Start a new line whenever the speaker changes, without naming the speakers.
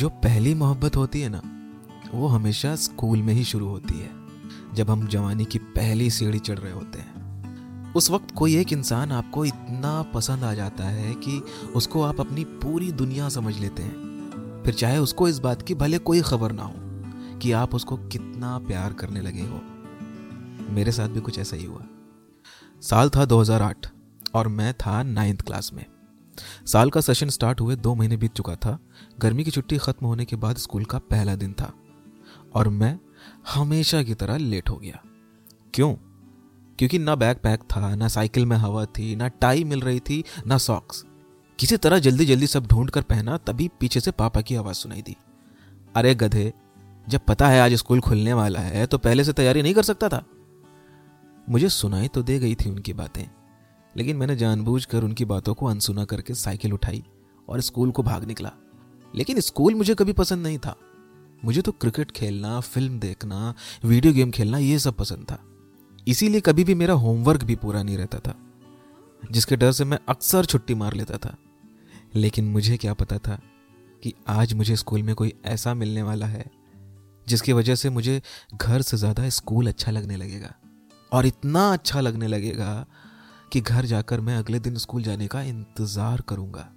जो पहली मोहब्बत होती है ना, वो हमेशा स्कूल में ही शुरू होती है, जब हम जवानी की पहली सीढ़ी चढ़ रहे होते हैं। उस वक्त कोई एक इंसान आपको इतना पसंद आ जाता है कि उसको आप अपनी पूरी दुनिया समझ लेते हैं। फिर चाहे उसको इस बात की भले कोई खबर ना हो कि आप उसको कितना प्यार करने लगे हो। मेरे साथ भी कुछ ऐसा ही हुआ। साल था 2008 और मैं था नाइन्थ क्लास में। साल का सेशन स्टार्ट हुए दो महीने बीत चुका था। गर्मी की छुट्टी खत्म होने के बाद स्कूल का पहला दिन था। और मैं हमेशा की तरह लेट हो गया। क्यों? क्योंकि ना बैग पैक था, ना साइकिल में हवा थी, ना टाई मिल रही थी, ना सॉक्स किसी तरह जल्दी जल्दी सब ढूंढ कर पहना, तभी पीछे से पापा की आवाज़ सुनाई दी। अरे गधे, जब पता है आज स्कूल खुलने वाला है तो पहले से तैयारी नहीं कर सकता था। मुझे सुनाई तो दे गई थी उनकी बातें। लेकिन मैंने जानबूझकर उनकी बातों को अनसुना करके साइकिल उठाई और स्कूल को भाग निकला। लेकिन स्कूल मुझे कभी पसंद नहीं था। मुझे तो क्रिकेट खेलना, फ़िल्म देखना, वीडियो गेम खेलना, ये सब पसंद था। इसीलिए कभी भी मेरा होमवर्क भी पूरा नहीं रहता था, जिसके डर से मैं अक्सर छुट्टी मार लेता था। लेकिन मुझे क्या पता था कि आज मुझे स्कूल में कोई ऐसा मिलने वाला है, जिसकी वजह से मुझे घर से ज़्यादा स्कूल अच्छा लगने लगेगा। और इतना अच्छा लगने लगेगा कि घर जाकर मैं अगले दिन स्कूल जाने का इंतज़ार करूँगा।